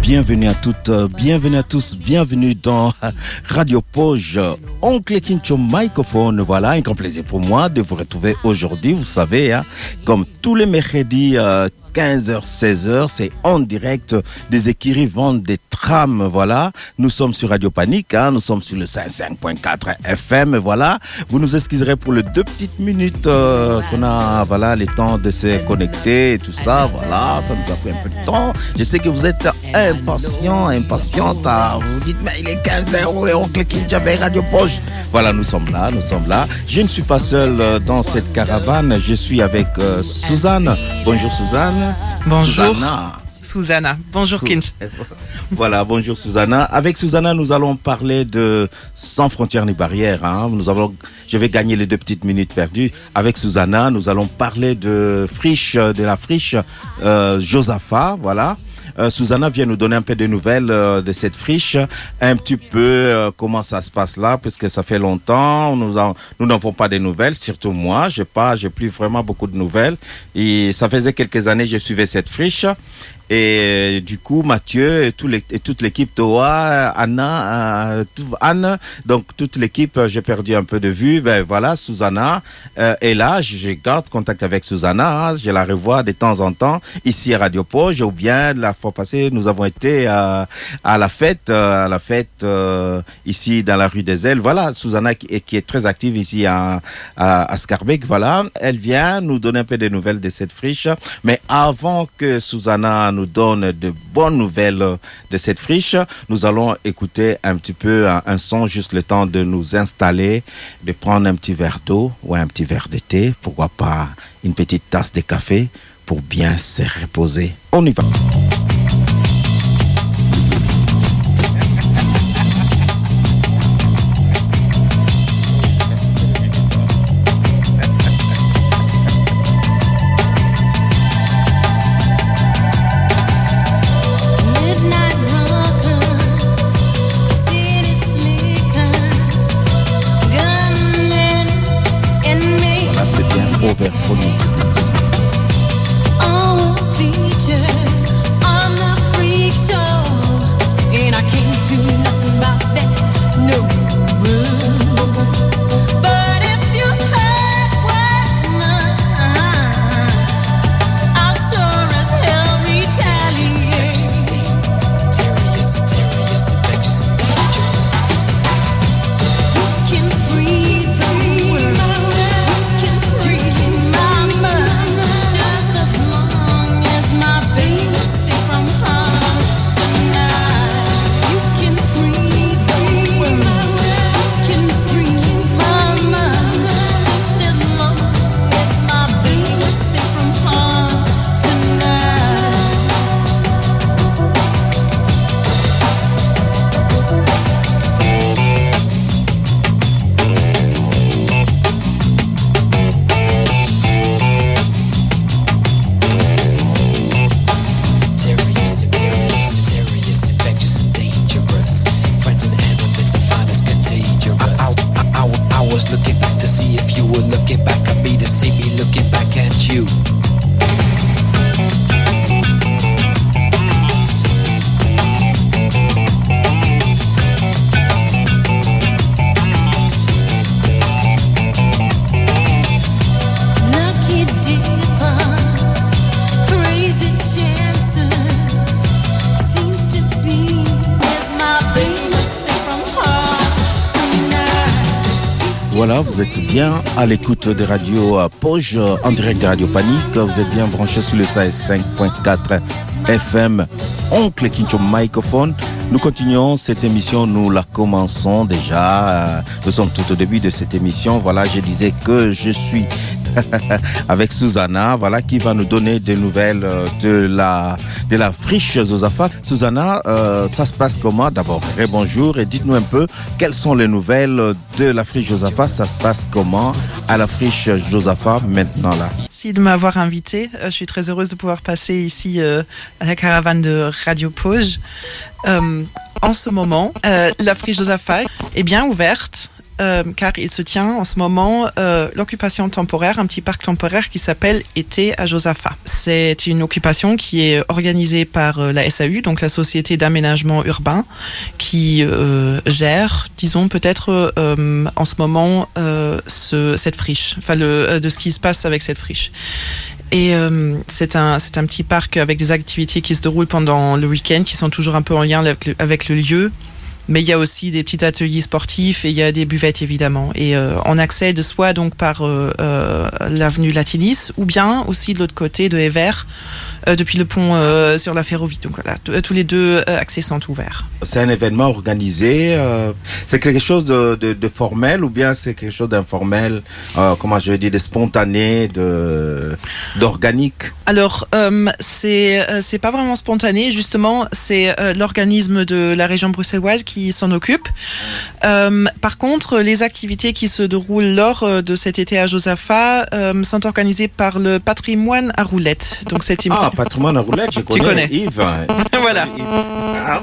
Bienvenue à toutes, euh, bienvenue à tous, bienvenue dans Radio Poge, Oncle Kincho Microphone. Voilà, un grand plaisir pour moi de vous retrouver aujourd'hui. Vous savez, hein, comme tous les mercredis, euh, 15h, 16h, c'est en direct des écuries vendent des trams, voilà. Nous sommes sur Radio Panique, hein, nous sommes sur le 55.4 FM, voilà. Vous nous excuserez pour les deux petites minutes euh, qu'on a, voilà, les temps de se connecter et tout ça, voilà, ça nous a pris un peu de temps. Je sais que vous êtes impatients, impatientes, hein. vous vous dites, mais il est 15h, et oncle Kinjabe, Radio Poche? Voilà, nous sommes là, nous sommes là. Je ne suis pas seul euh, dans cette caravane, je suis avec euh, Suzanne. Bonjour Suzanne. Bonjour. Susanna. Susanna. Bonjour Sou- Kinch. Voilà, bonjour Susanna. Avec Susanna, nous allons parler de sans frontières ni barrières. hein. Nous avons, je vais gagner les deux petites minutes perdues. Avec Susanna, nous allons parler de friche, de la friche euh, Josaphat, voilà. Euh, Susanna vient nous donner un peu de nouvelles euh, de cette friche, un petit peu euh, comment ça se passe là, puisque ça fait longtemps, nous en- nous n'avons pas de nouvelles, surtout moi, j'ai pas, j'ai plus vraiment beaucoup de nouvelles. Et ça faisait quelques années que je suivais cette friche. Et euh, du coup, Mathieu et, tout et toute l'équipe, Toa, Anna, euh, Anne, donc toute l'équipe, euh, j'ai perdu un peu de vue. Ben voilà, Susanna euh, est là. Je, garde contact avec Susanna. hein. je la revois de temps en temps ici à Radio Poge. Ou bien la fois passée, nous avons été à la fête, à la fête ici dans la rue des Ailes. Voilà, Susanna qui est, très active ici à, à, Scarbeck. Voilà, elle vient nous donner un peu des nouvelles de cette friche. Mais avant que Susanna donne de bonnes nouvelles de cette friche, nous allons écouter un petit peu un, un son, juste le temps de nous installer, de prendre un petit verre d'eau ou un petit verre de thé, pourquoi pas une petite tasse de café pour bien se reposer. On y va. Bien à l'écoute de Radio Poge, en direct de Radio Panique. Vous êtes bien branché sur le 5.4 FM, Oncle Kincho Microphone. Nous continuons cette émission, nous la commençons déjà. euh, Nous sommes tout au début de cette émission. Voilà, je disais que je suis avec Susanna, voilà, qui va nous donner des nouvelles euh, de la de la friche Josaphat. Susanna, euh, ça se passe comment? D'abord, bonjour et dites-nous un peu quelles sont les nouvelles de la friche Josaphat. Ça se passe comment à la friche Josaphat maintenant là? Merci de m'avoir invité. Euh, Je suis très heureuse de pouvoir passer ici à la caravane de Radio Poge. Euh, en ce moment, la friche Josaphat est bien ouverte. Euh, car il se tient en ce moment euh, l'occupation temporaire, un petit parc temporaire qui s'appelle Été à Josaphat. C'est une occupation qui est organisée par euh, la SAU, donc la Société d'aménagement urbain, qui gère, disons peut-être en ce moment, ce, cette friche, enfin de ce qui se passe avec cette friche. Et c'est un, petit parc avec des activités qui se déroulent pendant le week-end, qui sont toujours un peu en lien avec le lieu. Mais il y a aussi des petits ateliers sportifs et il y a des buvettes évidemment. Et euh, on accède soit donc par euh, euh, l'avenue Latinis ou bien aussi de l'autre côté de Evert euh, depuis le pont euh, sur la ferrovie. Donc voilà, tous les deux euh, accès sont ouverts. C'est un événement organisé. euh, c'est quelque chose de, de, de formel ou bien c'est quelque chose d'informel, euh, comment je vais dire, de spontané, de d'organique? Alors, euh, c'est euh, c'est pas vraiment spontané. Justement, c'est euh, l'organisme de la région bruxelloise qui s'en occupe. Euh, par contre, les activités qui se déroulent lors euh, de cet été à Josaphat euh, sont organisées par le patrimoine à roulettes. Donc, c'est une Ah, patrimoine à roulette, je connais. connais. Yves. Voilà. Ah.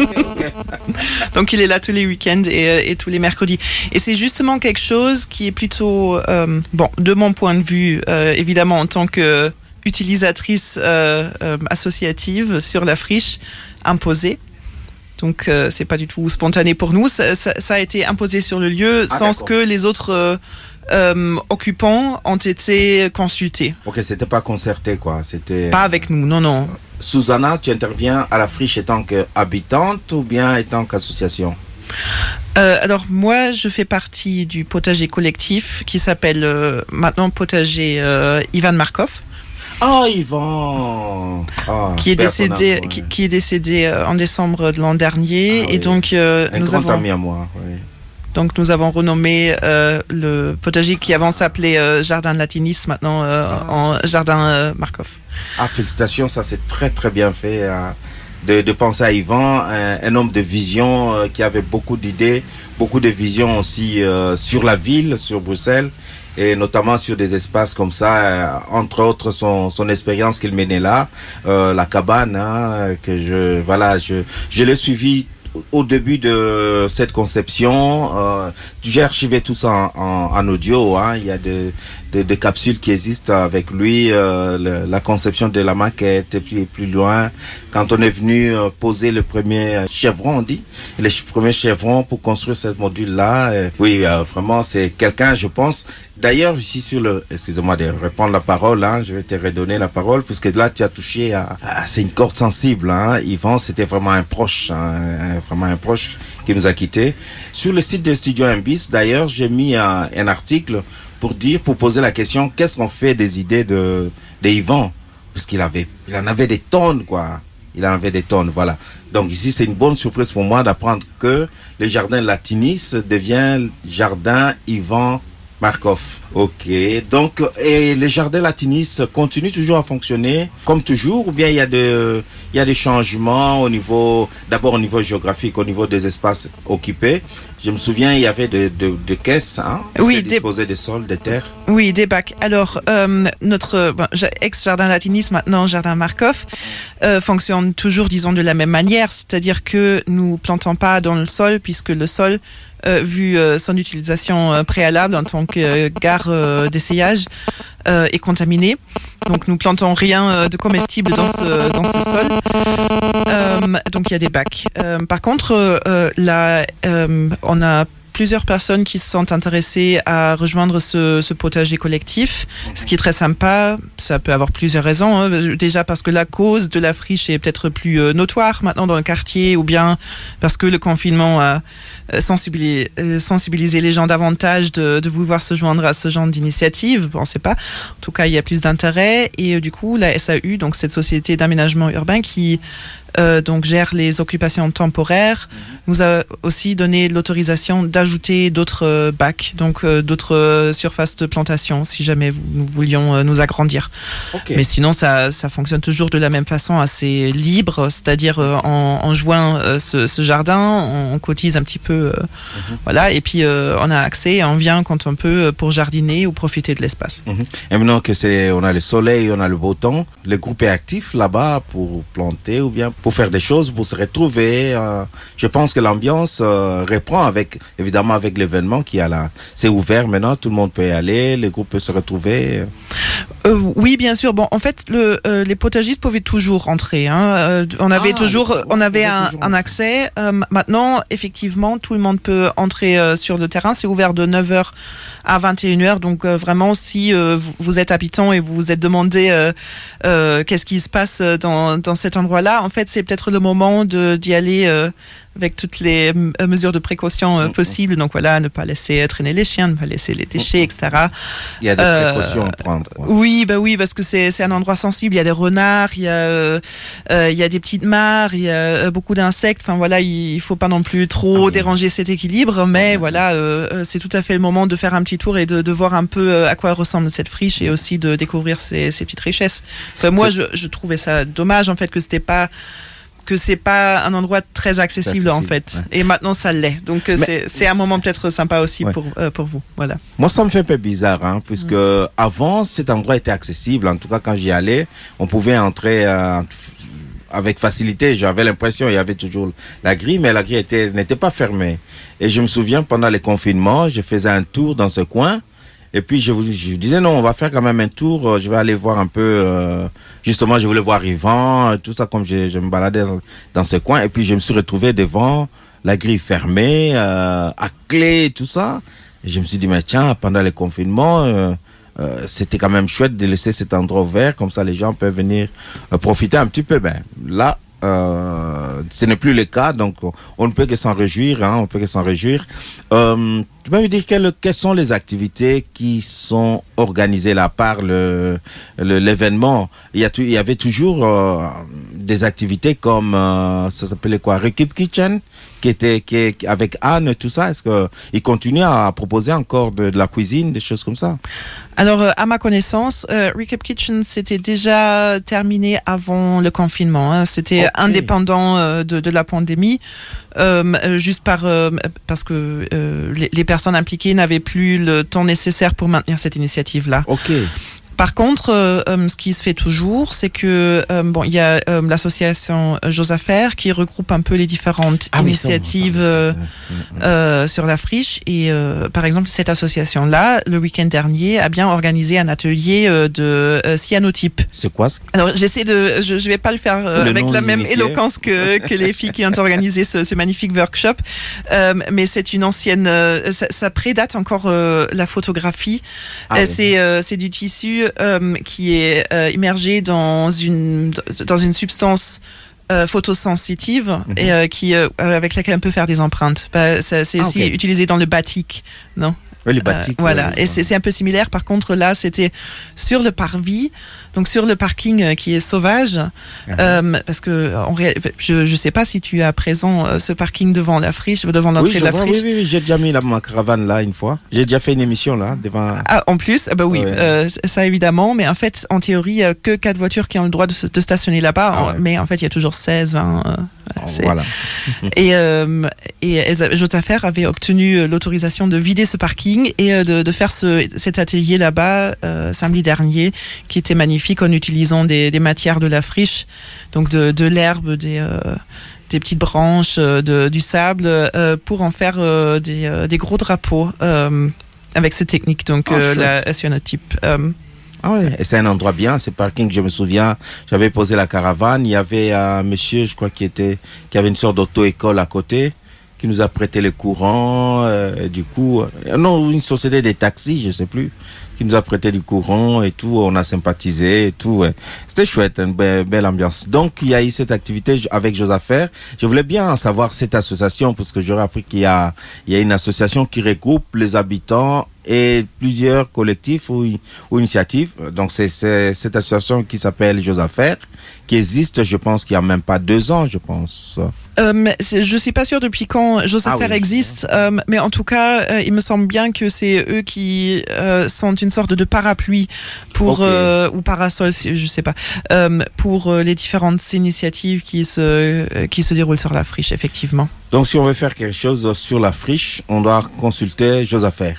Donc il est là tous les week-ends et, euh, et tous les mercredis. Et c'est justement quelque chose qui est plutôt, euh, bon, de mon point de vue, euh, évidemment en tant que utilisatrice euh, associative sur la friche, imposé. Donc euh, c'est pas du tout spontané pour nous. Ça, ça- ça a été imposé sur le lieu Ah, sans que les autres euh, euh, occupants ont été consultés. Ok, c'était pas concerté, quoi. C'était. Pas avec nous, non, non. Susanna, tu interviens à la friche en tant qu'habitante ou bien en tant qu'association? Euh, alors moi, je fais partie du potager collectif qui s'appelle euh, maintenant potager euh, Ivan Markov, Ah, Yvan Ah, qui est décédé, âme, qui, ouais. qui est décédé en décembre de l'an dernier, Ah oui. et donc Un nous grand avons ami à moi, oui. Donc nous avons renommé euh, le potager qui avant s'appelait euh, Jardin Latinis, maintenant euh, Ah, en Jardin Markov. Ah, félicitations, ça c'est très très bien fait. hein, de, de penser à Yvan, un, un homme de vision euh, qui avait beaucoup d'idées, beaucoup de visions aussi euh, sur la ville, sur Bruxelles, et notamment sur des espaces comme ça, euh, entre autres son, son expérience qu'il menait là, la cabane, hein, que je, voilà, je, je l'ai suivi au début de cette conception, euh, j'ai archivé tout ça en, en, audio. Hein. Il y a des de, de capsules qui existent avec lui, euh, le- la conception de la maquette, et puis plus loin, quand on est venu euh, poser le premier chevron, on dit, le ch- premier chevron pour construire ce module-là. euh, oui, euh, vraiment, c'est quelqu'un, je pense. D'ailleurs, ici sur le, excusez-moi de reprendre la parole, hein, je vais te redonner la parole, puisque là, tu as touché à, à- c'est une corde sensible, hein. Yvan, c'était vraiment un proche, hein, vraiment un proche qui nous a quittés. Sur le site de Studio Imbis, d'ailleurs, j'ai mis un, un article pour dire, pour poser la question, qu'est-ce qu'on fait des idées de, de Yvan? Parce qu'il avait, il en avait des tonnes, quoi. Il en avait des tonnes, voilà. Donc ici, c'est une bonne surprise pour moi d'apprendre que le jardin Latinis devient jardin Yvan Markov. Ok. Donc, et le jardin Latinis continue toujours à fonctionner comme toujours ou bien il y a de, il y a des changements au niveau, d'abord au niveau géographique, au niveau des espaces occupés. Je me souviens, il y avait de, de, de caisses, hein. Oui, des- des sols, des terres. Oui, des bacs. Alors, euh, notre bon, ja- ex-jardin latinis, maintenant jardin Markov, euh, fonctionne toujours, disons, de la même manière, c'est-à-dire que nous plantons pas dans le sol, puisque le sol, euh, vu son utilisation préalable en tant que gare euh, d'essayage, euh, est contaminé. Donc, nous plantons rien euh, de comestible dans ce, dans ce sol. Euh, donc, il y a des bacs. Euh, par contre, euh, là, euh, on a plusieurs personnes qui se sont intéressées à rejoindre ce, potager collectif, ce qui est très sympa. Ça peut avoir plusieurs raisons. hein. Déjà parce que la cause de la friche est peut-être plus euh, notoire maintenant dans le quartier, ou bien parce que le confinement a euh, sensibilisé, euh, sensibilisé les gens davantage de, de vouloir se joindre à ce genre d'initiative. On sait pas. En tout cas, il y a plus d'intérêt. Et du coup, la SAU, donc cette société d'aménagement urbain qui euh, donc gère les occupations temporaires, nous a aussi donné l'autorisation d'ajouter d'autres euh, bacs, donc euh, d'autres surfaces de plantation, si jamais nous voulions nous agrandir. Mais sinon, ça, ça fonctionne toujours de la même façon, assez libre, c'est-à-dire en, en euh, ce, ce jardin, on, on cotise un petit peu, euh, voilà, et puis on a accès, on vient quand on peut pour jardiner ou profiter de l'espace. Mhm. Et maintenant que c'est, on a le soleil, on a le beau temps, le groupe est actif là-bas pour planter ou bien pour faire des choses, pour se retrouver. euh, je pense que l'ambiance euh, reprend avec, évidemment, avec l'événement qui a là. C'est ouvert maintenant, tout le monde peut y aller, les groupes peuvent se retrouver. Euh, oui, bien sûr. Bon, en fait, le, euh, les potagistes pouvaient toujours entrer. Hein. Euh, on avait Ah, toujours, on avait un, un accès. Euh, maintenant, effectivement, tout le monde peut entrer euh, sur le terrain. C'est ouvert de 9h à 21h. Donc, euh, vraiment, si euh, vous, êtes habitant et vous vous êtes demandé euh, euh, qu'est-ce qui se passe dans, dans cet endroit-là, en fait, c'est peut-être le moment d'y aller. Euh, avec toutes les euh, mesures de précaution euh, possibles, donc voilà, ne pas laisser traîner les chiens, ne pas laisser les déchets, etc. Il y a des Euh, précautions à prendre. Oui, bah oui, parce que c'est un endroit sensible. Il y a des renards, il y a euh, euh, il y a des petites mares, il y a euh, beaucoup d'insectes. Enfin voilà, il, il faut pas non plus trop Ah oui. déranger cet équilibre, mais voilà, euh, euh, c'est tout à fait le moment de faire un petit tour et de, de voir un peu euh, à quoi ressemble cette friche et aussi de découvrir ces, ces petites richesses. Enfin, moi, je, je trouvais ça dommage en fait que c'était pas que c'est pas un endroit très accessible, en fait. ouais. Et maintenant ça l'est. Donc euh, c'est un moment peut-être sympa aussi Ouais. pour euh, pour vous. Voilà. Moi, ça me fait un peu bizarre, hein, puisque avant, cet endroit était accessible. En tout cas, quand j'y allais, on pouvait entrer euh, avec facilité. J'avais l'impression il y avait toujours la grille, mais la grille était n'était pas fermée. Et je me souviens, pendant les confinements, je faisais un tour dans ce coin. Et puis je vous je disais non, on va faire quand même un tour. euh, Je vais aller voir un peu. euh, justement, je voulais voir Yvan, euh, tout ça comme je, je me baladais dans, ce coin. Et puis je me suis retrouvé devant la grille fermée, euh, à clé, tout ça. Et je me suis dit mais tiens, pendant les confinements, euh, euh, c'était quand même chouette de laisser cet endroit ouvert, comme ça les gens peuvent venir euh, profiter un petit peu. Ben là. Euh, ce n'est plus le cas, donc on, on ne peut que s'en réjouir. Hein, on peut que s'en réjouir. Tu peux me dire quelles, quelles sont les activités qui sont organisées là par le l'événement? Il y a il y avait toujours euh, des activités comme euh, ça s'appelait quoi, Recube Kitchen, qui était qui avec Anne, tout ça. Est-ce que il continue à proposer encore de, de la cuisine, des choses comme ça? Alors, euh, à ma connaissance, Recap Kitchen, c'était déjà terminé avant le confinement. hein. C'était indépendant de, de la pandémie, euh, euh, juste par euh, parce que euh, les, personnes impliquées n'avaient plus le temps nécessaire pour maintenir cette initiative-là. Ok. Par contre, euh, euh, ce qui se fait toujours, c'est que euh, bon, il y a euh, l'association Josaphaire qui regroupe un peu les différentes Ah initiatives. Mm, mm. euh, sur la friche et par exemple cette association-là, le week-end dernier, a bien organisé un atelier de cyanotype. C'est quoi ce- Alors j'essaie de, je, je vais pas le faire Le avec la même éloquence que, que les filles qui ont organisé ce, ce magnifique workshop, mais c'est une ancienne, ça, ça prédate encore la photographie. Ah oui. c'est c'est du tissu qui est euh, immergé dans une dans une substance euh, photosensitive Mhm. et euh, qui euh, avec laquelle on peut faire des empreintes. Bah, c'est Ah, aussi utilisé dans le batik, non? Oui, les Voilà. Et c'est un peu similaire. Par contre, là, c'était sur le parvis, donc sur le parking euh, qui est sauvage, Uh-huh. euh, parce que réa- je je sais pas si tu as à présent euh, ce parking devant la friche, devant l'entrée Oui, de la vois, friche. oui, oui, oui, j'ai déjà mis la, ma caravane là une fois. J'ai déjà fait une émission là devant. Ah, en plus, ah bah oui, Ouais. euh, ça évidemment, mais en fait, en théorie, il y a que quatre voitures qui ont le droit de, se- de stationner là-bas, Ah ouais. mais en fait, il y a toujours 16, 20. euh, c'est- voilà. Et, et Elsa- Jotafer avait obtenu l'autorisation de vider ce parking et de, de faire ce, cet atelier là-bas samedi dernier, qui était magnifique en utilisant des, des matières de la friche, donc de, de l'herbe, des, euh, des petites branches, euh, de, du sable, euh, pour en faire euh, des, des gros drapeaux. avec cette technique, donc chouette. la cyanotype. Ah ouais, et c'est un endroit bien, ce parking, je me souviens, j'avais posé la caravane, il y avait un monsieur, je crois, qui était, qui avait une sorte d'auto-école à côté, qui nous a prêté le courant, euh, du coup, euh, non, une société des taxis, je sais plus, qui nous a prêté du courant et tout, on a sympathisé et tout, ouais. C'était chouette, une belle, belle ambiance. Donc, il y a eu cette activité avec Josapher. Je voulais bien en savoir cette association, parce que j'aurais appris qu'il y a, il y a une association qui regroupe les habitants et plusieurs collectifs ou, ou initiatives. Donc, c'est cette association qui s'appelle Josapher, qui existe, je pense, qu'il y a même pas deux ans, je pense. Euh, mais je suis pas sûre depuis quand Josapher Ah oui. existe, euh, mais en tout cas, euh, il me semble bien que c'est eux qui euh, sont une sorte de parapluie pour euh, ou parasol, je sais pas, euh, pour euh, les différentes initiatives qui se euh, qui se déroulent sur la friche, effectivement. Donc, si on veut faire quelque chose sur la friche, on doit consulter Josapher.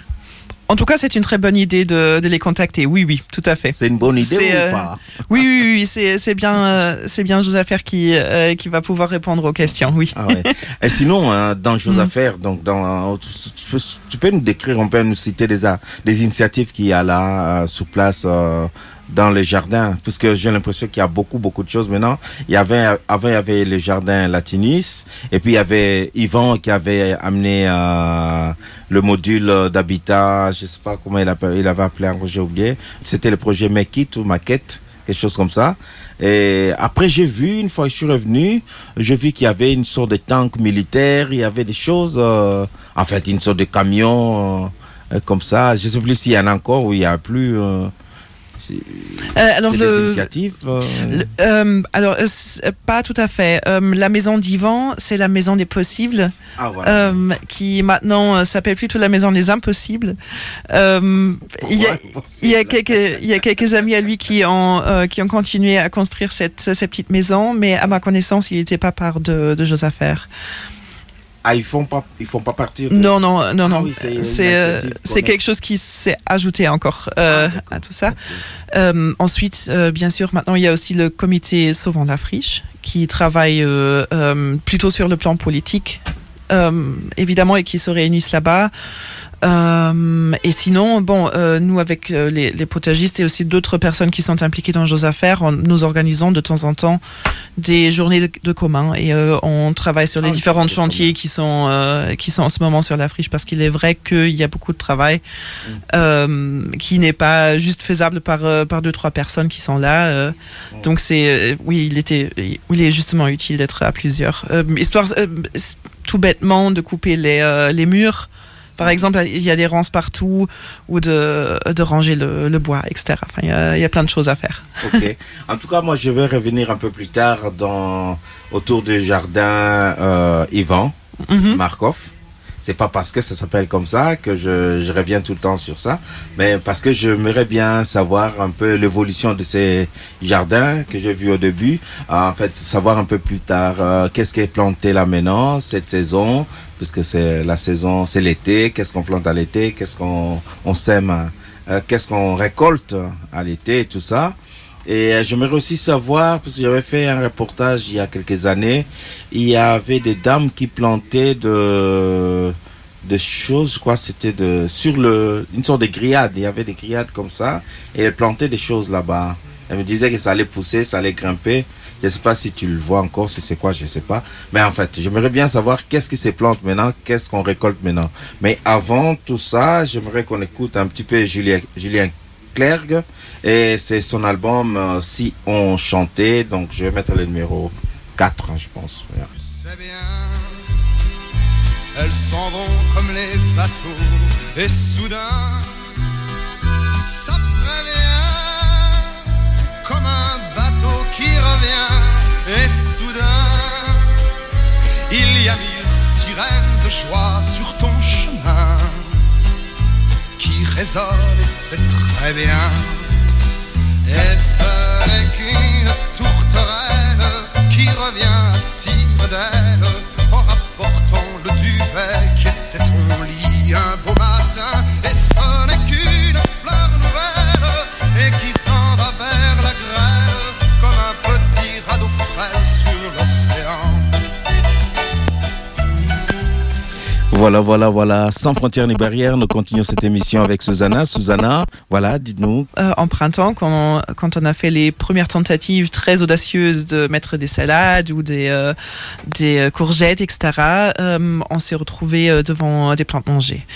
En tout cas, c'est une très bonne idée de, de les contacter. Oui, oui, tout à fait. C'est une bonne idée ou euh, pas? Oui, oui, oui, c'est c'est bien, euh, c'est bien Josapher qui euh, qui va pouvoir répondre aux questions. Oui. Ah ouais. Et sinon, dans Mhm. faire, donc dans, tu, peux- nous décrire, on peut nous citer des, des initiatives qu'il y a là sous place dans les jardins, puisque j'ai l'impression qu'il y a beaucoup beaucoup de choses maintenant. Il y avait avant il y avait les jardins latinis, et puis il y avait Yvan qui avait amené euh, le module d'habitat, je sais pas comment il, appelle, il avait appelé, j'ai oublié. C'était le projet Make It ou Maquette, quelque chose comme ça. Et après, j'ai vu, une fois que je suis revenu, j'ai vu qu'il y avait une sorte de tank militaire, il y avait des choses, euh, en fait, une sorte de camion euh, comme ça. Je sais plus s'il y en a encore ou il y a plus. Euh, alors c'est des le, initiatives. euh, le- euh, alors pas tout à fait. Euh, la maison d'Ivan, c'est la maison des possibles. Ah voilà. euh, qui maintenant euh, s'appelle plutôt la maison des impossibles. Il, y a, Pourquoi il, y a quelques, il y a quelques amis à lui qui ont, qui ont continué à construire cette, cette petite maison, mais à ma connaissance, il n'était pas part de, de Josapher. Ah, ils font pas, ils font pas partir. de- Non, non, non, Ah non. oui, c'est euh, quelque chose qui s'est ajouté encore euh, Ah, à tout ça. Euh, ensuite, bien sûr, maintenant, il y a aussi le comité Sauvant la Friche qui travaille plutôt sur le plan politique, évidemment, et qui se réunissent là-bas. Euh, et sinon, bon, euh, nous avec euh, les, les potagistes et aussi d'autres personnes qui sont impliquées dans nos affaires, on- nous organisons de temps en temps des journées de, de commun et euh, on travaille sur Ah, les oui, différents chantiers qui sont qui sont en ce moment sur la friche parce qu'il est vrai qu'il y a beaucoup de travail Mm. qui n'est pas juste faisable par par deux trois personnes qui sont là. Mm. donc c'est oui, il était il est justement utile d'être à plusieurs. Histoire tout bêtement de couper les euh, les murs. Par exemple, il y a des rances partout ou de, de ranger le, le bois, etc. Enfin, il y, a, il y a plein de choses à faire. Ok. En tout cas, moi, je vais revenir un peu plus tard dans autour du jardin euh, Ivan Mhm. Markov. C'est pas parce que ça s'appelle comme ça que je, je reviens tout le temps sur ça, mais parce que j'aimerais bien savoir un peu l'évolution de ces jardins que j'ai vus au début. En fait, savoir un peu plus tard euh, qu'est-ce qui est planté là maintenant cette saison, puisque c'est la saison, c'est l'été. Qu'est-ce qu'on plante à l'été, qu'est-ce qu'on on sème, euh, qu'est-ce qu'on récolte à l'été, tout ça. Et euh, j'aimerais aussi savoir, parce que j'avais fait un reportage il y a quelques années, il y avait des dames qui plantaient de des choses, crois, c'était de sur le une sorte de grillade. Il y avait des grillades comme ça, et elles plantaient des choses là-bas. Elle me disait que ça allait pousser, ça allait grimper. Je sais pas si tu le vois encore, si c'est quoi, je sais pas. Mais en fait, j'aimerais bien savoir qu'est-ce qui se plante maintenant, qu'est-ce qu'on récolte maintenant. Mais avant tout ça, j'aimerais qu'on écoute un petit peu Julien, Julien Clergue. Et c'est son album euh, Si on chantait. Donc je vais mettre le numéro 4, hein, je pense. Tu sais bien, elles s'en vont comme les bateaux, et soudain, ça prévient, comme un bateau qui revient, et soudain, il y a mille sirènes de joie sur ton chemin, et c'est très bien. Et ce n'est qu'une tourterelle qui revient à Voilà, voilà, voilà. Sans frontières ni barrières, nous continuons cette émission avec Susanna. Susanna, voilà, dites-nous. euh, en printemps, quand on, quand on a fait les premières tentatives très audacieuses de mettre des salades ou des, euh, des euh, courgettes, etc., euh, on s'est retrouvé devant des plantes mangées.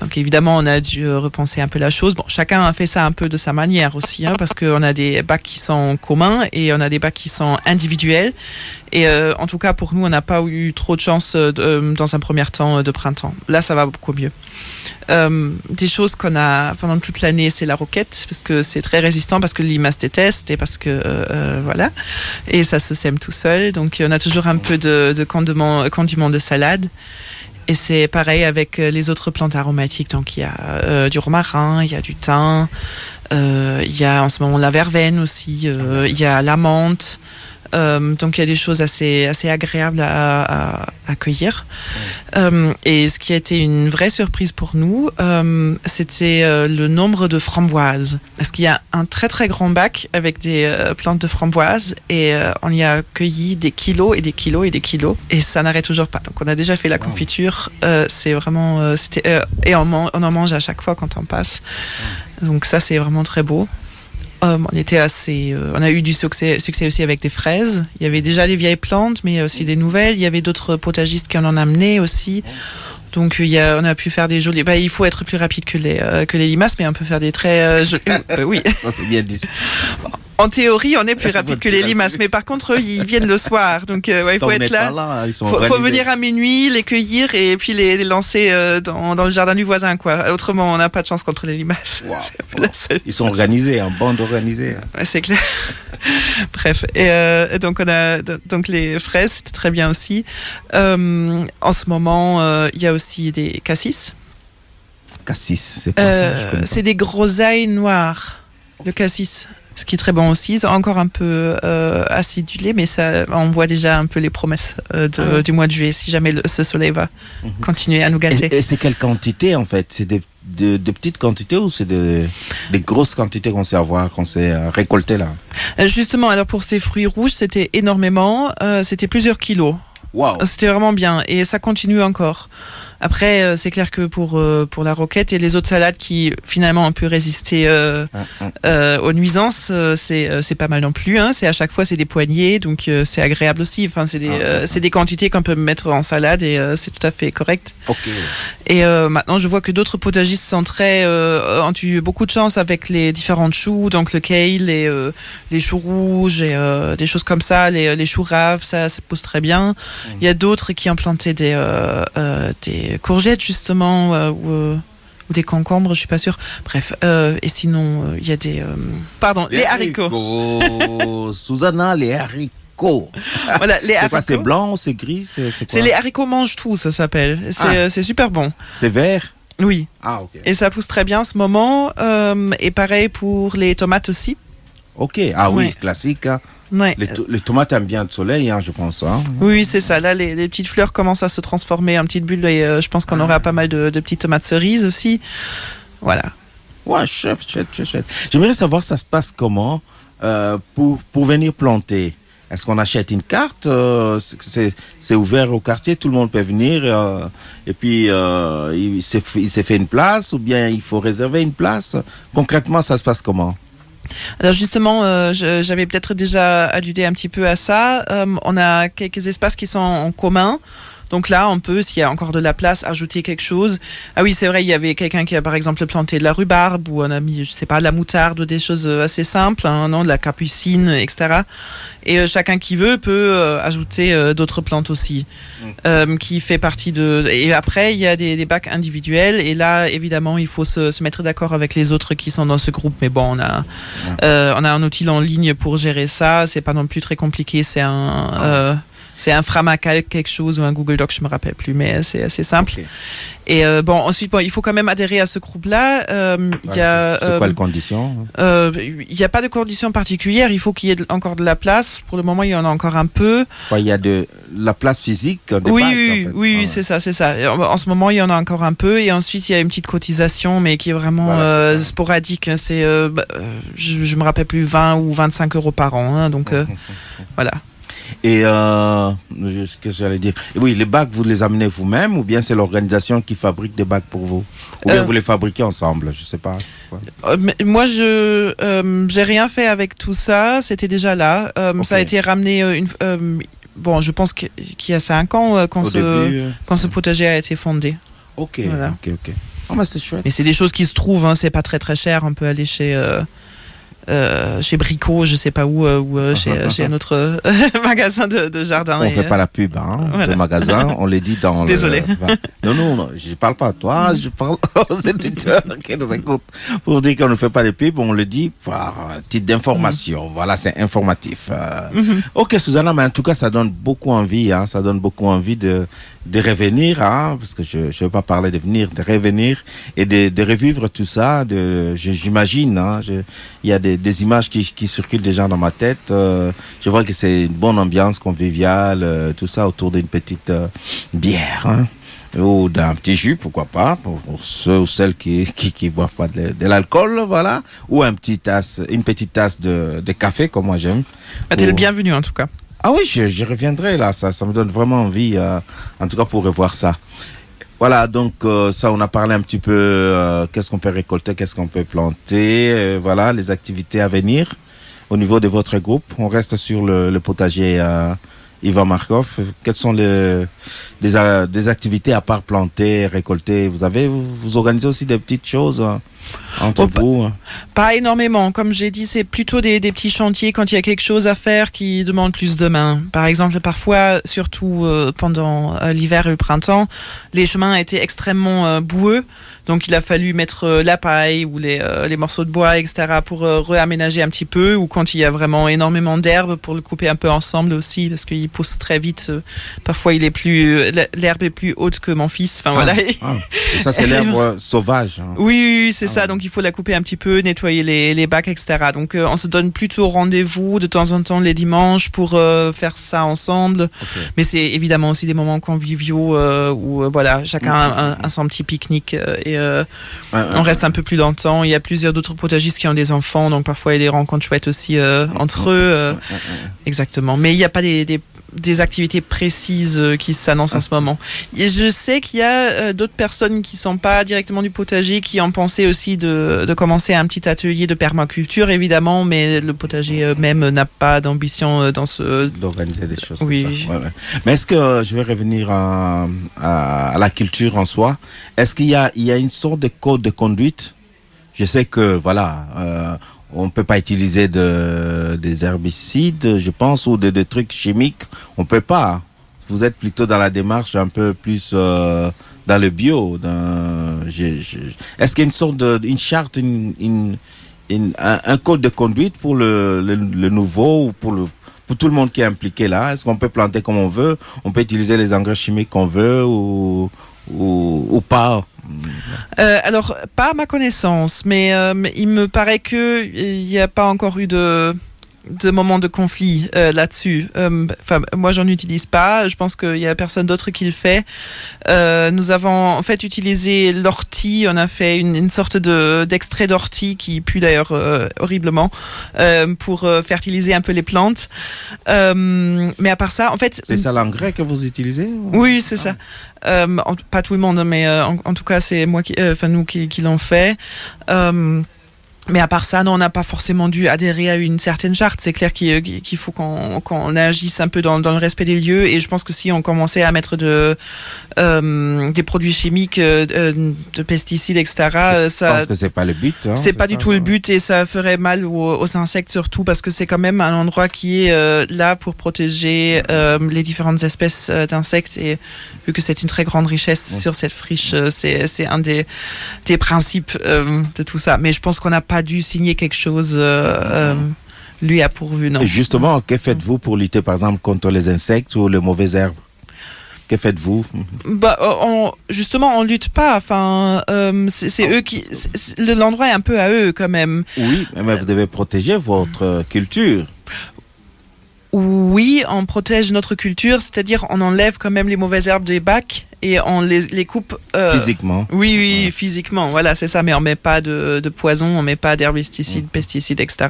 Donc évidemment, on a dû repenser un peu la chose. Bon, chacun a fait ça un peu de sa manière aussi, hein, parce qu'on a des bacs qui sont communs et on a des bacs qui sont individuels. Et euh, en tout cas, pour nous, on n'a pas eu trop de chance euh, euh, dans un premier temps de printemps. Là, ça va beaucoup mieux. Des choses qu'on a pendant toute l'année, c'est la roquette, parce que c'est très résistant, parce que les limaces détestent et parce que voilà, et ça se sème tout seul. Donc on a toujours un peu de, de condiment, de salade. Et c'est pareil avec les autres plantes aromatiques. Donc il y a du romarin, il y a du thym, il y a en ce moment la verveine aussi, il y a la menthe. Euh, donc il y a des choses assez assez agréables à, à, à cueillir. Euh, et ce qui a été une vraie surprise pour nous, euh, c'était le nombre de framboises. Parce qu'il y a un très très grand bac avec des plantes de framboises et on y a cueilli des kilos et des kilos et des kilos et ça n'arrête toujours pas. Donc on a déjà fait la confiture. C'est vraiment c'était et on, on en mange à chaque fois quand on passe. Donc ça c'est vraiment très beau. On était assez, euh, on a eu du succès, succès aussi avec des fraises. Il y avait déjà les vieilles plantes, mais il y a aussi des nouvelles. Il y avait d'autres potagistes qui en ont amené aussi. Donc il y a, on a pu faire des jolis. Bah, il faut être plus rapide que les euh, que les limaces, mais on peut faire des très euh, jolis. Euh, oui. C'est bien dit. En théorie, on est plus rapide que les limaces, mais par contre, eux, ils viennent le soir, donc euh, ouais, il faut être là. sont Faut, venir à minuit, les cueillir et puis les, les lancer euh, dans, dans le jardin du voisin, quoi. Autrement, on n'a pas de chance contre les limaces. Wow. Ils sont organisés, en bande organisée. Ouais, c'est clair. Bref, et euh, donc on a donc les fraises, c'était très bien aussi. En ce moment, il y a aussi des cassis. Cassis, c'est quoi ça c'est des groseilles noires. Le cassis, ce qui est très bon aussi. C'est encore un peu euh, acidulé, mais ça, on voit déjà un peu les promesses euh, de- Ah. du mois de juillet. Si jamais le- ce soleil va Mhm. continuer à nous gâter. Et, et c'est quelle quantité en fait? C'est des, de, de petites quantités ou c'est de- des grosses quantités qu'on sait avoir, qu'on sait euh, récolter là? Justement, alors pour ces fruits rouges, c'était énormément. euh, c'était plusieurs kilos. Waouh C'était vraiment bien et ça continue encore. Après, euh, c'est clair que pour euh, pour la roquette et les autres salades qui finalement ont pu résister euh, hum. euh, aux nuisances, c'est pas mal non plus. Hein. C'est à chaque fois c'est des poignées, donc c'est agréable aussi. Enfin, c'est des Ah, des quantités qu'on peut mettre en salade et c'est tout à fait correct. Et maintenant, je vois que d'autres potagistes sont très ont eu beaucoup de chance avec les différents choux, donc le kale, les euh, les choux rouges et des choses comme ça, les les choux raves, ça ça pousse très bien. Il y a d'autres qui ont planté des euh, des courgettes justement euh, ou ou des concombres, je suis pas sûre. Bref, euh, et sinon euh, il y a des pardon les, haricots. haricots. Susanna, les haricots. voilà les C'est haricots. quoi C'est blanc, c'est gris, c'est quoi? C'est les haricots mange tout, ça s'appelle. C'est Ah. c'est super bon. C'est vert? Oui. Ah ok. Et ça pousse très bien en ce moment. euh, et pareil pour les tomates aussi. Ok, ah oui, classique. Ouais. Les, to- les tomates aiment bien le soleil, hein, je pense. hein. Oui, c'est ça. Là, les, les petites fleurs commencent à se transformer en petites bulles et euh, je pense qu'on aura pas mal de, de petites tomates cerises aussi. Voilà. Ouais, chef, chouette, chouette. J'aimerais savoir ça se passe comment euh, pour, pour venir planter? Est-ce qu'on achète une carte euh, c'est- ouvert au quartier, tout le monde peut venir euh, et puis euh, il s'est fait une place ou bien il faut réserver une place? Concrètement, ça se passe comment? Alors justement, euh, j'avais peut-être déjà alludé un petit peu à ça. Euh, on a quelques espaces qui sont en commun. Donc là, on peut, s'il y a encore de la place, ajouter quelque chose. Ah oui, c'est vrai, il y avait quelqu'un qui a par exemple planté de la rhubarbe ou on a mis, je sais pas, de la moutarde ou des choses euh, assez simples, hein, non, de la capucine, etc. Et euh, chacun qui veut peut euh, ajouter euh, d'autres plantes aussi, euh, qui fait partie de. Et après, il y a des, des bacs individuels. Et là, évidemment, il faut se, se mettre d'accord avec les autres qui sont dans ce groupe. Mais bon, on a, euh, on a un outil en ligne pour gérer ça. C'est pas non plus très compliqué. C'est un. Euh, c'est un Framacal quelque chose ou un Google Doc, je me rappelle plus, mais c'est assez simple. Et euh, bon, ensuite, bon, il faut quand même adhérer à ce groupe-là. Euh, Il y Ouais, a, c'est c'est quoi euh, les conditions euh, il n'y a pas de conditions particulières. Il faut qu'il y ait encore de la place. Pour le moment, il y en a encore un peu. Il y a de la place physique des oui, oui, en oui, fait. oui, Ah ouais. c'est ça, c'est ça. En, en ce moment, il y en a encore un peu, et ensuite il y a une petite cotisation, mais qui est vraiment Voilà, euh, sporadique. hein. C'est, euh, bah, euh, je, je me rappelle plus 20 ou 25 euros par an, hein, donc euh, voilà. Et euh, ce que j'allais dire. Oui, les bacs, vous les amenez vous-même ou bien c'est l'organisation qui fabrique des bacs pour vous? Ou bien Euh, vous les fabriquez ensemble Je sais pas. Euh, moi, je, euh, j'ai rien fait avec tout ça. C'était déjà là. Ça a été ramené. une, bon, je pense qu'il y a 5 ans quand Au ce, début. quand ce potager a été fondé. Ok, Voilà. ok, ok. Ah, bah, c'est chouette. Mais c'est des choses qui se trouvent. Hein, c'est pas très très cher. On peut aller chez. Euh, chez Brico, je sais pas où, euh, ou euh, chez, chez un autre magasin de, de jardin. On et, fait pas la pub, hein, voilà. de magasin. On les dit dans Désolé. le. Non, non, non, je parle pas à toi, je parle aux éditeurs qui nous écoutent. Pour dire qu'on ne fait pas de pub, on le dit par titre d'information. Mhm. Voilà, c'est informatif. Euh, Ok, Susanna, mais en tout cas, ça donne beaucoup envie, hein, ça donne beaucoup envie de de revenir, hein, parce que je ne veux pas parler de venir, de revenir et de, de revivre tout ça. De, je- j'imagine, hein, je- il y a des, des images qui, qui circulent déjà dans ma tête. euh, je vois que c'est une bonne ambiance conviviale, euh, tout ça autour d'une petite euh, bière. Hein ou d'un petit jus, pourquoi pas, pour, pour ceux ou celles qui, qui, qui boivent pas de, de l'alcool, voilà, ou un petit tasse, une petite tasse de, de café, comme moi j'aime. Bah, T'es le bienvenu en tout cas. Ah oui, je, je reviendrai là, ça, ça me donne vraiment envie, euh, en tout cas pour revoir ça. Voilà, donc euh, ça, on a parlé un petit peu, euh, qu'est-ce qu'on peut récolter, qu'est-ce qu'on peut planter, euh, voilà, les activités à venir au niveau de votre groupe. On reste sur le, le potager euh, Ivan Markov. Quelles sont les, des, euh, des activités à part planter, récolter? Vous avez, vous, vous organisez aussi des petites choses euh, entre Oh, vous hein Pas énormément. Comme j'ai dit, c'est plutôt des, des petits chantiers quand il y a quelque chose à faire qui demande plus de mains. Par exemple, parfois, surtout euh, pendant euh, l'hiver et le printemps, les chemins étaient extrêmement euh, boueux. Donc, il a fallu mettre la paille ou les, les morceaux de bois, etc., pour réaménager un petit peu. Ou quand il y a vraiment énormément d'herbe, pour le couper un peu ensemble aussi, parce qu'il pousse très vite. Parfois, il est plus, l'herbe est plus haute que mon fils. Enfin, voilà. Ah, et ça, c'est l'herbe sauvage. hein. Oui, oui, oui, c'est Ah ça. Donc il faut la couper un petit peu, nettoyer les, les bacs, etc. Donc euh, on se donne plutôt rendez-vous de temps en temps les dimanches pour euh, faire ça ensemble. Mais c'est évidemment aussi des moments conviviaux euh, où voilà, chacun a, son petit pique-nique et on reste un peu plus longtemps. Il y a plusieurs d'autres potagistes qui ont des enfants, donc parfois il y a des rencontres chouettes aussi entre eux. Exactement. Mais il n'y a pas des, des, des activités précises euh, qui s'annoncent en ce moment. Et je sais qu'il y a euh, d'autres personnes qui sont pas directement du potager qui ont pensé aussi de, de commencer un petit atelier de permaculture, évidemment, mais le potager euh, même n'a pas d'ambition dans ce... d'organiser des choses Oui. comme ça. Ouais, ouais. Mais est-ce que je vais revenir à, à, à la culture en soi Est-ce qu'il y a, il y a une sorte de code de conduite Je sais que voilà, euh, on peut pas utiliser de, des herbicides, je pense, ou de, des trucs chimiques. On peut pas. Vous êtes plutôt dans la démarche un peu plus euh, dans le bio. Est-ce qu'il y a une sorte de, charte, un, code de conduite pour le, nouveau ou pour le pour tout le monde qui est impliqué là? Est-ce qu'on peut planter comme on veut? On peut utiliser les engrais chimiques qu'on veut ou pas? Euh, alors, pas à ma connaissance, mais euh, il me paraît que il n'y a pas encore eu de de moment de conflit euh, là-dessus. Euh, Enfin, moi, j'en utilise pas. Je pense qu'il y a personne d'autre qui le fait. Euh, nous avons en fait utilisé l'ortie. On a fait une, une sorte de d'extrait d'ortie qui pue d'ailleurs euh, horriblement euh, pour euh, fertiliser un peu les plantes. Euh, mais à part ça, en fait, C'est ça l'engrais que vous utilisez ou- oui, c'est ça. Euh, en- pas tout le monde, mais euh, en, en tout cas, c'est moi qui, euh, enfin nous qui, qui l'ont fait. Euh, mais à part ça, non, on n'a pas forcément dû adhérer à une certaine charte. C'est clair qu'il faut qu'on agisse un peu dans, dans le respect des lieux. Et je pense que si on commençait à mettre de, euh, des produits chimiques, euh, euh, de pesticides, etc., euh, Je ça, pense que c'est pas le but. hein, c'est pas du ça tout le but et ça ferait mal aux, aux insectes surtout parce que c'est quand même un endroit qui est euh, là pour protéger les différentes espèces d'insectes et vu que c'est une très grande richesse Ouais. sur cette friche, c'est un des des principes de tout ça. Mais je pense qu'on n'a pas dû signer quelque chose. euh, euh, lui a pourvu, non? Et justement, que faites-vous pour lutter, par exemple, contre les insectes ou les mauvaises herbes? Que faites-vous? Bah, euh, on, justement, on lutte pas. Enfin, euh, c'est eux qui. L'endroit est un peu à eux quand même. Oui, mais vous devez protéger votre culture. Oui, on protège notre culture, c'est-à-dire on enlève quand même les mauvaises herbes des bacs et on les, les coupe. euh, Physiquement. Oui, oui, Ouais. physiquement, voilà, c'est ça. Mais on met pas de, de poison, on met pas d'herbicides, pesticides, etc.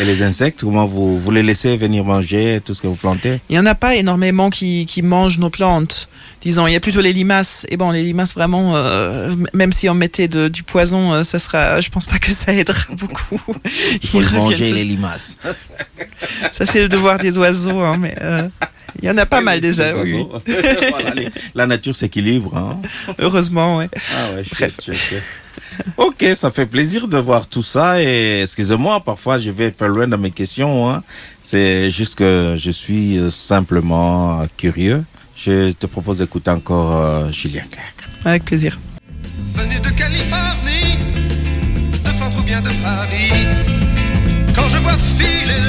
Et les insectes, comment vous, vous les laissez venir manger tout ce que vous plantez? Il y en a pas énormément qui, qui mangent nos plantes. Disons, il y a plutôt les limaces. Et bon, les limaces vraiment, euh, même si on mettait de, du poison, euh, ça sera. Je pense pas que ça aidera beaucoup. Il faut Ils manger, tous- les limaces. Ça c'est le devoir des oiseaux, hein, mais. Il y en a pas mal déjà, Les oui, oui. oiseaux. Voilà, les- la nature s'équilibre. Hein. heureusement, ouais. Ah ouais, chouette, chouette, chouette. Ok, ça fait plaisir de voir tout ça et excusez-moi, parfois je vais un peu loin dans mes questions. Hein. C'est juste que je suis euh, simplement curieux. Je te propose d'écouter encore euh, Julien Clerc. Avec plaisir. Venu de Californie, de Flandre ou bien de Paris. Quand je vois filer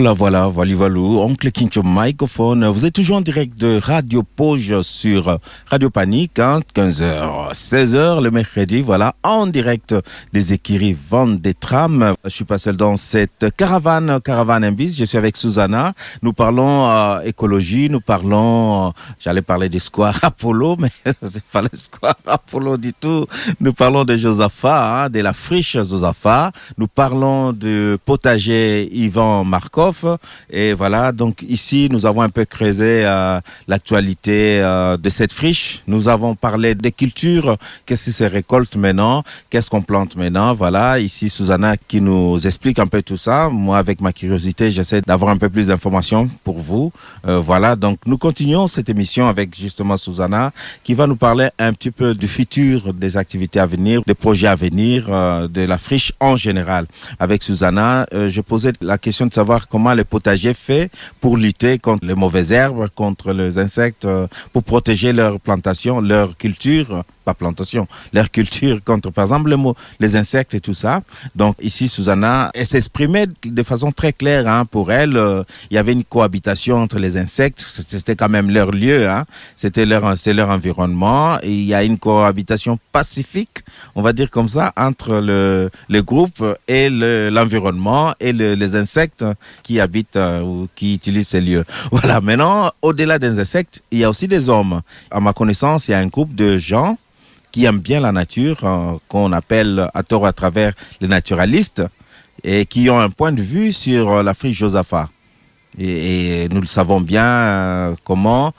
Voilà, voilà, voilà, voilà, oncle Kincho microphone. Vous êtes toujours en direct de Radio Poge sur Radio Panique, hein, 15h, 16h le mercredi, voilà, en direct des écuries vendent des trams. Je suis pas seul dans cette caravane, caravane Imbis. Je suis avec Susanna. Nous parlons euh, écologie, nous parlons, euh, j'allais parler des squares Apollo, mais c'est pas les squares Apollo du tout. Nous parlons de Josaphat, hein, de la friche Josaphat. Nous parlons du potager Yvan Et voilà, donc ici, nous avons un peu creusé euh, l'actualité euh, de cette friche. Nous avons parlé des cultures, qu'est-ce qui se récolte maintenant, qu'est-ce qu'on plante maintenant? Voilà, ici, Susanna qui nous explique un peu tout ça. Moi, avec ma curiosité, j'essaie d'avoir un peu plus d'informations pour vous. Euh, voilà, donc nous continuons cette émission avec justement Susanna qui va nous parler un petit peu du futur des activités à venir, des projets à venir, de la friche en général. Avec Susanna, je posais la question de savoir comment les potagers fait pour lutter contre les mauvaises herbes, contre les insectes, euh, pour protéger leur plantation, leur culture, pas plantation, leur culture contre, par exemple, les, insectes et tout ça. Donc ici, Susanna, elle s'exprimait de façon très claire. Hein, pour elle, euh, il y avait une cohabitation entre les insectes. C'était quand même leur lieu. Hein, C'était leur, c'est leur environnement. Et il y a une cohabitation pacifique, on va dire comme ça, entre le, le groupe et le- l'environnement et le- les insectes qui habitent euh, ou qui utilisent ces lieux. Voilà. Maintenant, au-delà des insectes, il y a aussi des hommes. À ma connaissance, il y a un groupe de gens qui aiment bien la nature, euh, qu'on appelle à tort à travers les naturalistes, et qui ont un point de vue sur euh, la friche Josaphat. Et, nous savons bien euh, comment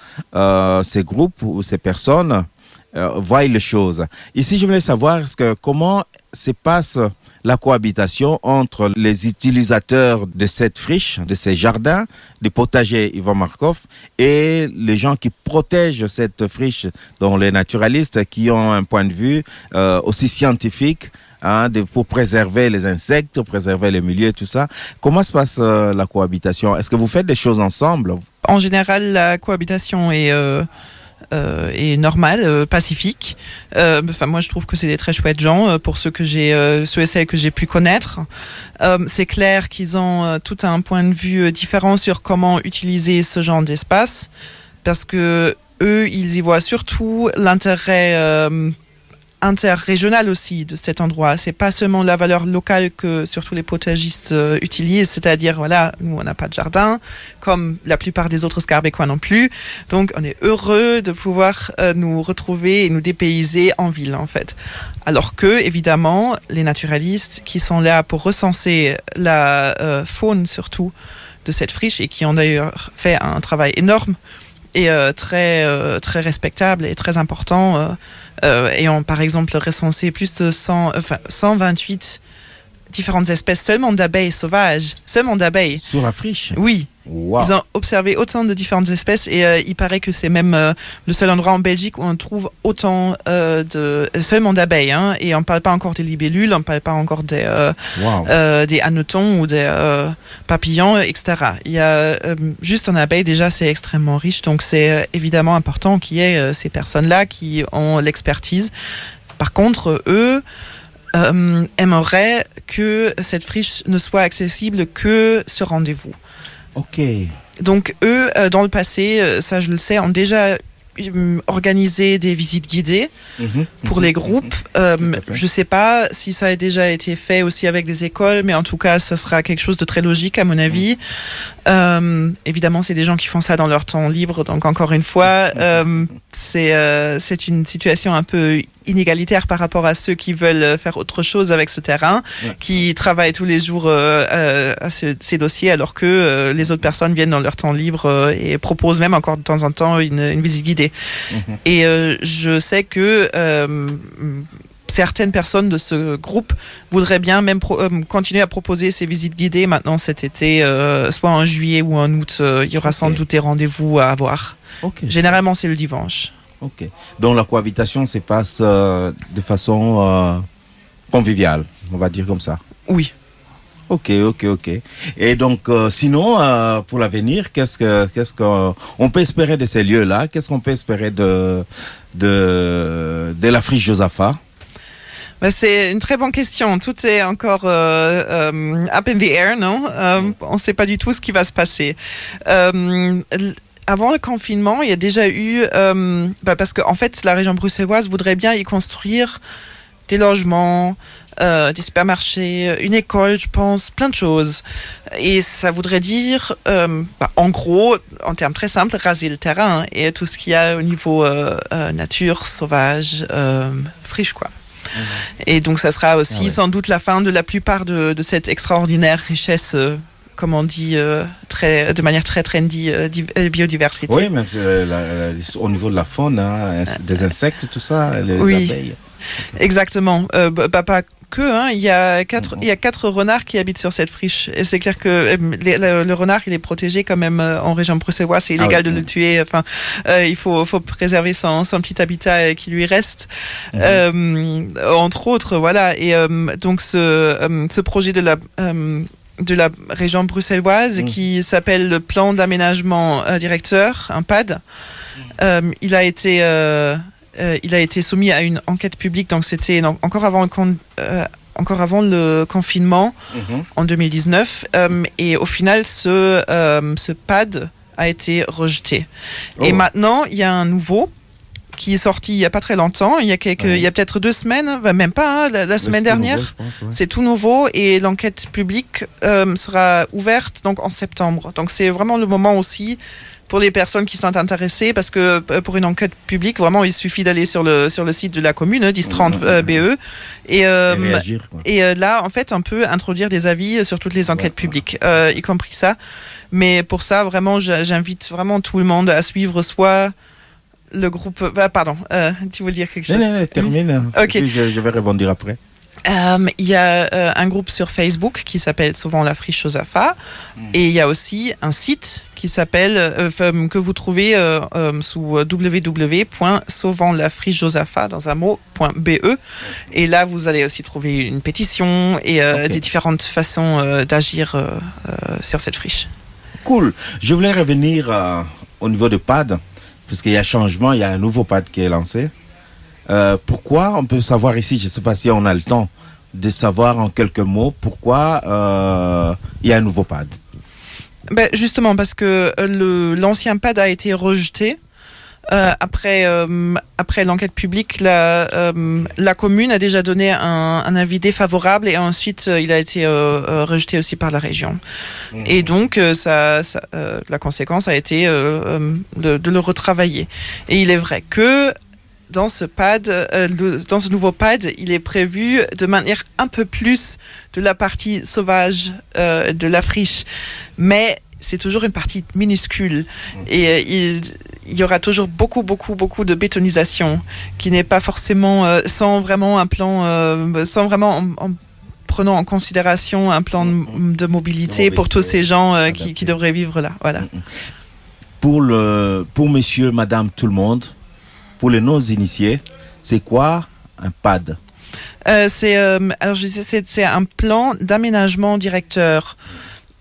ces groupes ou ces personnes voient les choses. Ici, je voulais savoir est-ce que, comment se passe la cohabitation entre les utilisateurs de cette friche, de ces jardins, du potager Ivan Markov, et les gens qui protègent cette friche, dont les naturalistes qui ont un point de vue euh, aussi scientifique hein, pour préserver les insectes, préserver le milieu et tout ça. Comment se passe euh, la cohabitation? Est-ce que vous faites des choses ensemble? En général, la cohabitation est, euh, euh, est normale, euh, pacifique. Euh, Enfin, moi, je trouve que c'est des très chouettes gens. euh, pour ceux que j'ai, euh, ceux et celles que j'ai pu connaître, c'est clair qu'ils ont tout un point de vue différent sur comment utiliser ce genre d'espace, parce que eux, ils y voient surtout l'intérêt. Euh, interrégional aussi de cet endroit. C'est pas seulement la valeur locale que surtout les potagistes euh, utilisent, c'est-à-dire voilà, nous on n'a pas de jardin, comme la plupart des autres Scarbécois non plus. Donc on est heureux de pouvoir euh, nous retrouver et nous dépayser en ville en fait. Alors que évidemment les naturalistes qui sont là pour recenser la euh, faune surtout de cette friche et qui ont d'ailleurs fait un travail énorme et euh, très euh, très respectable et très important euh, euh, ayant par exemple recensé plus de 100, enfin, 128 différentes espèces seulement d'abeilles sauvages, seulement d'abeilles. sur la friche? Oui, Wow. ils ont observé autant de différentes espèces et euh, il paraît que c'est même euh, le seul endroit en Belgique où on trouve autant euh, de seulement d'abeilles. Hein, et on parle pas encore des libellules, on parle pas encore des Wow. des hannetons ou des papillons, etc. Il y a juste en abeille déjà c'est extrêmement riche, donc c'est évidemment important qu'il y ait ces personnes-là qui ont l'expertise. Par contre, eux euh, aimeraient que cette friche ne soit accessible que sur rendez-vous. Ok. Donc eux, euh, dans le passé, euh, ça je le sais, ont déjà euh, organisé des visites guidées Mhm. pour Mhm. les groupes. Euh, je sais pas si ça a déjà été fait aussi avec des écoles, mais en tout cas, ça sera quelque chose de très logique à mon avis. Euh, évidemment, c'est des gens qui font ça dans leur temps libre, donc encore une fois, euh, c'est euh, c'est une situation un peu inégalitaire par rapport à ceux qui veulent faire autre chose avec ce terrain, Ouais. qui travaillent tous les jours euh, euh, à ce- ces dossiers, alors que euh, les autres personnes viennent dans leur temps libre et proposent même encore de temps en temps une, une visite guidée. Mhm. Et euh, je sais que euh, certaines personnes de ce groupe voudraient bien même pro- euh, continuer à proposer ces visites guidées maintenant cet été, euh, soit en juillet ou en août. euh, il y aura sans doute des rendez-vous à avoir. Généralement, c'est le dimanche. Ok. Donc la cohabitation se passe de façon conviviale, on va dire comme ça. Oui. Ok, ok, ok. Et donc, euh, sinon, euh, pour l'avenir, qu'est-ce que, qu'est-ce qu'on peut espérer de ces lieux-là? Qu'est-ce qu'on peut espérer de de de la friche Josaphat? C'est une très bonne question. Tout est encore euh, euh, up in the air, non? Euh, On ne sait pas du tout ce qui va se passer. Euh, avant le confinement, il y a déjà eu, bah, parce qu'en en fait, la région bruxelloise voudrait bien y construire des logements, euh, des supermarchés, une école, je pense, plein de choses. Et ça voudrait dire, euh, bah, en gros, en termes très simples, raser le terrain et tout ce qu'il y a au niveau euh, nature, sauvage, friche, quoi. Et donc, ça sera aussi Ah ouais. sans doute la fin de la plupart de, de cette extraordinaire richesse, euh, comme on dit, euh, très, de manière très trendy, euh, euh, biodiversité. Oui, même la- la- au niveau de la faune, hein, des insectes, tout ça, les Oui. abeilles. Exactement. Euh, bah, pas que, hein. il, y a quatre, Mhm. il y a quatre renards qui habitent sur cette friche. Et c'est clair que euh, les- le, le renard, il est protégé quand même euh, en région bruxelloise. C'est Ah illégal oui. de le tuer. Enfin, euh, il faut, faut préserver son, son petit habitat qui lui reste. Mhm. Entre autres, voilà. Et donc, ce, ce projet de la. de la région bruxelloise Mhm. qui s'appelle le plan d'aménagement euh, directeur, un PAD. Euh, il a été euh, euh, il a été soumis à une enquête publique, donc c'était encore avant le euh, encore avant le confinement Mhm. en 2019, euh, et au final ce ce pad a été rejeté. Et Oh. maintenant il y a un nouveau qui est sorti il y a pas très longtemps, il y a quelques, Ouais. il y a peut-être deux semaines, même pas, hein, la, semaine dernière. ouais. C'est tout nouveau et l'enquête publique euh, sera ouverte donc en septembre. Donc c'est vraiment le moment aussi pour les personnes qui sont intéressées parce que euh, pour une enquête publique vraiment il suffit d'aller sur le sur le site de la commune hein, 1030 euh, BE et, euh, Et réagir, quoi. et là en fait on peut introduire des avis sur toutes les enquêtes publiques euh, y compris ça. Mais pour ça vraiment j'invite vraiment tout le monde à suivre soit le groupe ah, pardon euh, tu veux dire quelque chose? Non, non, non, termine. Ok. Je vais rebondir après. Euh, Il y a euh, un groupe sur Facebook qui s'appelle souvent La Friche aux AFA et il y a aussi un site qui s'appelle euh, que vous trouvez sous www.sauvantlafrichejosafa dans un mot.be et là vous allez aussi trouver une pétition et des différentes façons d'agir sur cette friche. Cool. Je voulais revenir au niveau de PAD, puisqu'il y a changement, il y a un nouveau PAD qui est lancé. Euh, pourquoi On peut savoir ici, je ne sais pas si on a le temps de savoir en quelques mots pourquoi euh, il y a un nouveau PAD. Ben, justement, parce que euh, l'ancien PAD a été rejeté. Euh, après euh, après l'enquête publique, la, euh, la commune a déjà donné un, un avis défavorable et ensuite il a été rejeté aussi par la région. Et donc ça, ça, la conséquence a été de, de le retravailler. Et il est vrai que dans ce pad, euh, le- dans ce nouveau pad, il est prévu de maintenir un peu plus de la partie sauvage euh, de la friche, mais c'est toujours une partie minuscule. Et euh, il, il y aura toujours beaucoup, beaucoup, beaucoup de bétonisation qui n'est pas forcément sans vraiment un plan, sans vraiment en, en prenant en considération un plan de, de mobilité pour tous ces gens qui, qui devraient vivre là. Voilà. Pour, le, pour monsieur, madame, tout le monde, pour les non-initiés, c'est quoi un PAD? Euh, c'est euh, alors je disais c'est c'est un plan d'aménagement directeur.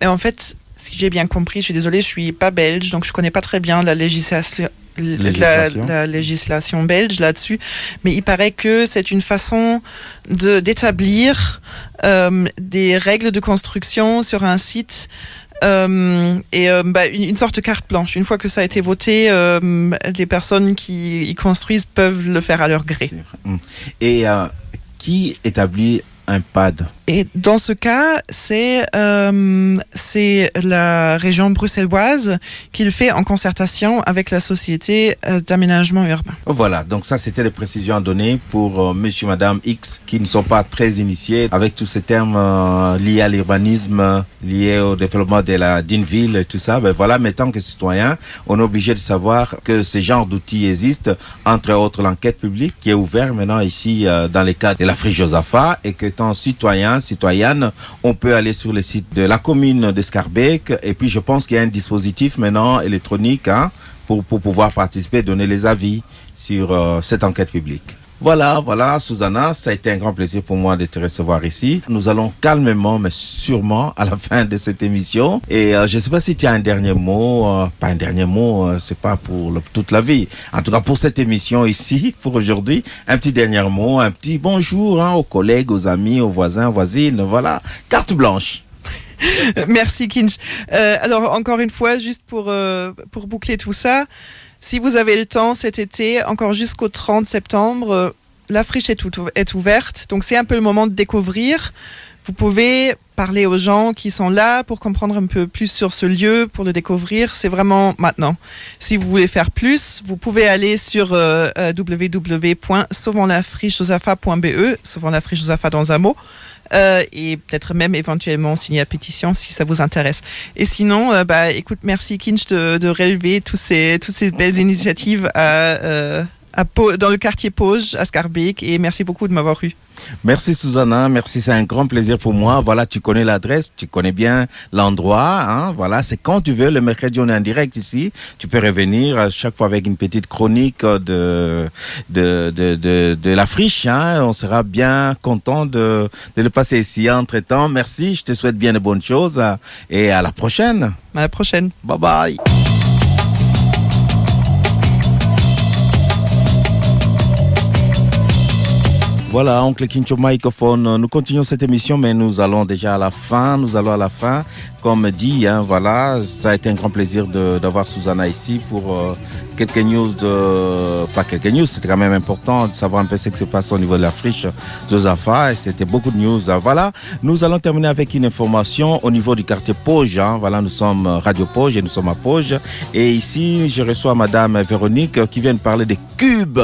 Et en fait, si j'ai bien compris, je suis désolée, je suis pas belge, donc je connais pas très bien la législation. La, Législation. la législation belge là-dessus, mais il paraît que c'est une façon de d'établir euh, des règles de construction sur un site euh, et euh, bah, une, sorte de carte blanche. Une fois que ça a été voté, euh, les personnes qui y construisent peuvent le faire à leur gré. Mm. Et qui établit un PAD? Et dans ce cas, c'est euh, c'est la région bruxelloise qui le fait en concertation avec la société euh, d'aménagement urbain. Voilà, donc ça c'était les précisions à donner pour euh, monsieur, madame X qui ne sont pas très initiés avec tous ces termes euh, liés à l'urbanisme, liés au développement d'une ville et tout ça. Ben voilà, mais tant que citoyen, on est obligé de savoir que ce genre d'outils existent, entre autres l'enquête publique qui est ouverte maintenant ici dans les cas de la Friche Josaphat et que tant citoyen, citoyenne, on peut aller sur le site de la commune de Scarbeck et puis je pense qu'il y a un dispositif maintenant électronique hein, pour, pour pouvoir participer, donner les avis sur euh, cette enquête publique. Voilà, voilà, Susanna, ça a été un grand plaisir pour moi de te recevoir ici. Nous allons calmement, mais sûrement, à la fin de cette émission. Et euh, je ne sais pas si tu as un dernier mot, euh, pas un dernier mot, euh, c'est pas pour toute la vie. En tout cas, pour cette émission ici, pour aujourd'hui, un petit dernier mot, un petit bonjour hein, aux collègues, aux amis, aux voisins, voisines. Voilà, carte blanche. Merci Kinch. Euh, alors encore une fois, juste pour euh, pour boucler tout ça, si vous avez le temps cet été, encore jusqu'au 30 septembre, euh, la friche est, ouverte. Donc c'est un peu le moment de découvrir. Vous pouvez parler aux gens qui sont là pour comprendre un peu plus sur ce lieu, pour le découvrir. C'est vraiment maintenant. Si vous voulez faire plus, vous pouvez aller sur euh, euh, www.sauvanslafrichejosafa.be, sauvons la friche Josapha dans un mot, euh, et peut-être même éventuellement signer la pétition si ça vous intéresse. Et sinon, euh, bah, écoute, merci Kinch de, de relever tous ces, toutes ces belles initiatives à, euh, à dans le quartier Pauge à Scarbeck et merci beaucoup de m'avoir eu. Merci Susanna, merci, c'est un grand plaisir pour moi. Voilà, tu connais l'adresse, tu connais bien l'endroit. Hein, voilà, c'est quand tu veux. Le mercredi, on est en direct ici. Tu peux revenir à chaque fois avec une petite chronique de de de de, de la friche. Hein, on sera bien content de de le passer ici. Entre temps, merci. Je te souhaite bien de bonnes choses euh, et à la prochaine. À la prochaine. Bye bye. Voilà, oncle Kincho microphone. Nous continuons cette émission, mais nous allons déjà à la fin. Nous allons à la fin. Comme dit, hein, voilà, ça a été un grand plaisir de- d'avoir Susanna ici pour euh, quelques news de, pas quelques news, c'était quand même important de savoir un peu ce qui se passe au niveau de la friche Josafa et c'était beaucoup de news. Voilà, nous allons terminer avec une information au niveau du quartier Poge. hein. Voilà, nous sommes Radio Poge et nous sommes à Poge. Et ici, je reçois Madame Véronique euh, qui vient de parler des cubes.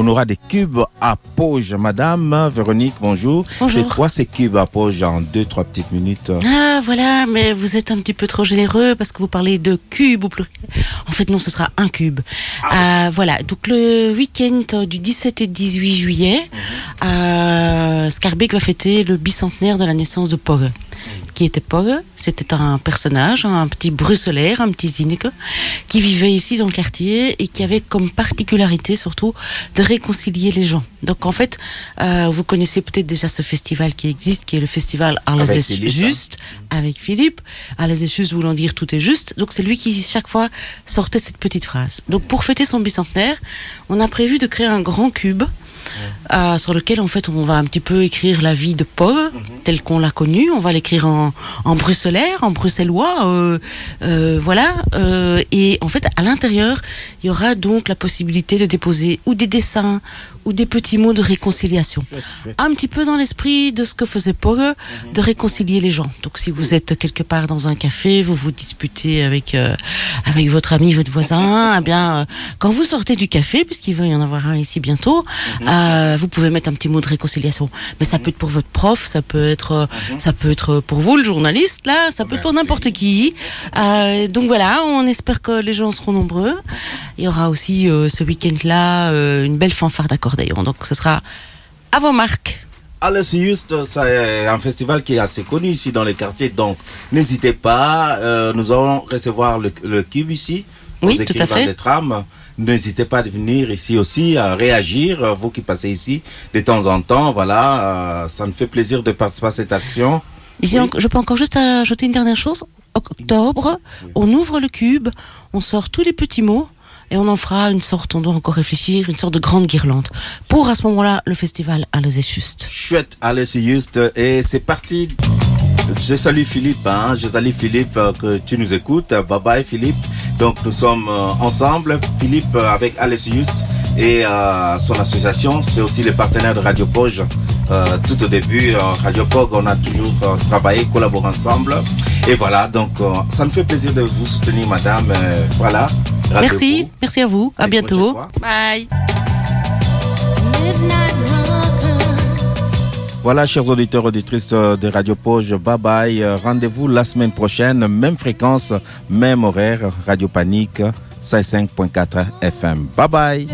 On aura des cubes à Poge. Madame Véronique, bonjour. Bonjour. C'est quoi ces cubes à Poge en deux, trois petites minutes? Ah voilà, mais vous êtes un petit peu trop généreux parce que vous parlez de cube au pluriel. En fait non, ce sera un cube. Euh, voilà, donc le week-end du 17 et 18 juillet, euh, Scarbeck va fêter le bicentenaire de la naissance de Pogge. Qui était Pogge C'était un personnage, un petit bruxelaire, un petit zineke, qui vivait ici dans le quartier et qui avait comme particularité surtout de réconcilier les gens. Donc en fait, euh, vous connaissez peut-être déjà ce festival qui existe, qui est le festival Arles hein. juste, avec Philippe. Arles juste voulant dire tout est juste. Donc c'est lui qui chaque fois sortait cette petite phrase. Donc pour fêter son bicentenaire, on a prévu de créer un grand cube. Euh, sur lequel en fait on va un petit peu écrire la vie de Paul telle qu'on l'a connue. On va l'écrire en, en bruxellaire, en bruxellois, euh, euh, voilà. euh, et en fait à l'intérieur il y aura donc la possibilité de déposer ou des dessins ou des petits mots de réconciliation. Un petit peu dans l'esprit de ce que faisait Paul, de réconcilier les gens. Donc si vous êtes quelque part dans un café, vous vous disputez avec euh, avec votre ami, votre voisin, eh bien euh, quand vous sortez du café, puisqu'il va y en avoir un ici bientôt, euh, vous pouvez mettre un petit mot de réconciliation. Mais ça peut être pour votre prof, ça peut être ça peut être pour vous le journaliste là, ça peut être pour n'importe qui. Donc voilà, on espère que les gens seront nombreux. Il y aura aussi ce week-end-là euh, une belle fanfare d'accordéon. Donc ce sera à vos marques. Alice Just, c'est un festival qui est assez connu ici dans les quartiers, donc n'hésitez pas. euh, nous allons recevoir le, le cube ici. Oui, tout à fait. des trams. N'hésitez pas à venir ici aussi, à réagir, euh, vous qui passez ici de temps en temps. Voilà, euh, ça me fait plaisir de participer à cette action. J'ai Oui. en- je peux encore juste ajouter une dernière chose. Octobre, on ouvre le cube, on sort tous les petits mots et on en fera une sorte, on doit encore réfléchir, une sorte de grande guirlande. Pour à ce moment-là, le festival à est juste. Chouette, Alice Just, et c'est parti. Je salue Philippe, hein, je salue Philippe euh, que tu nous écoutes. Bye bye Philippe. Donc nous sommes euh, ensemble, Philippe euh, avec Just et euh, son association. C'est aussi le partenaire de Radio Poge. Euh, tout au début, euh, Radio Pog, on a toujours travaillé, collaboré ensemble. Et voilà, donc ça me fait plaisir de vous soutenir, madame. Voilà. Radio Merci, merci à vous, à bientôt. Bye. Voilà, chers auditeurs, auditrices de Radio Poge, bye bye. Rendez-vous la semaine prochaine, même fréquence, même horaire, Radio Panique, 5.4 FM. Bye bye.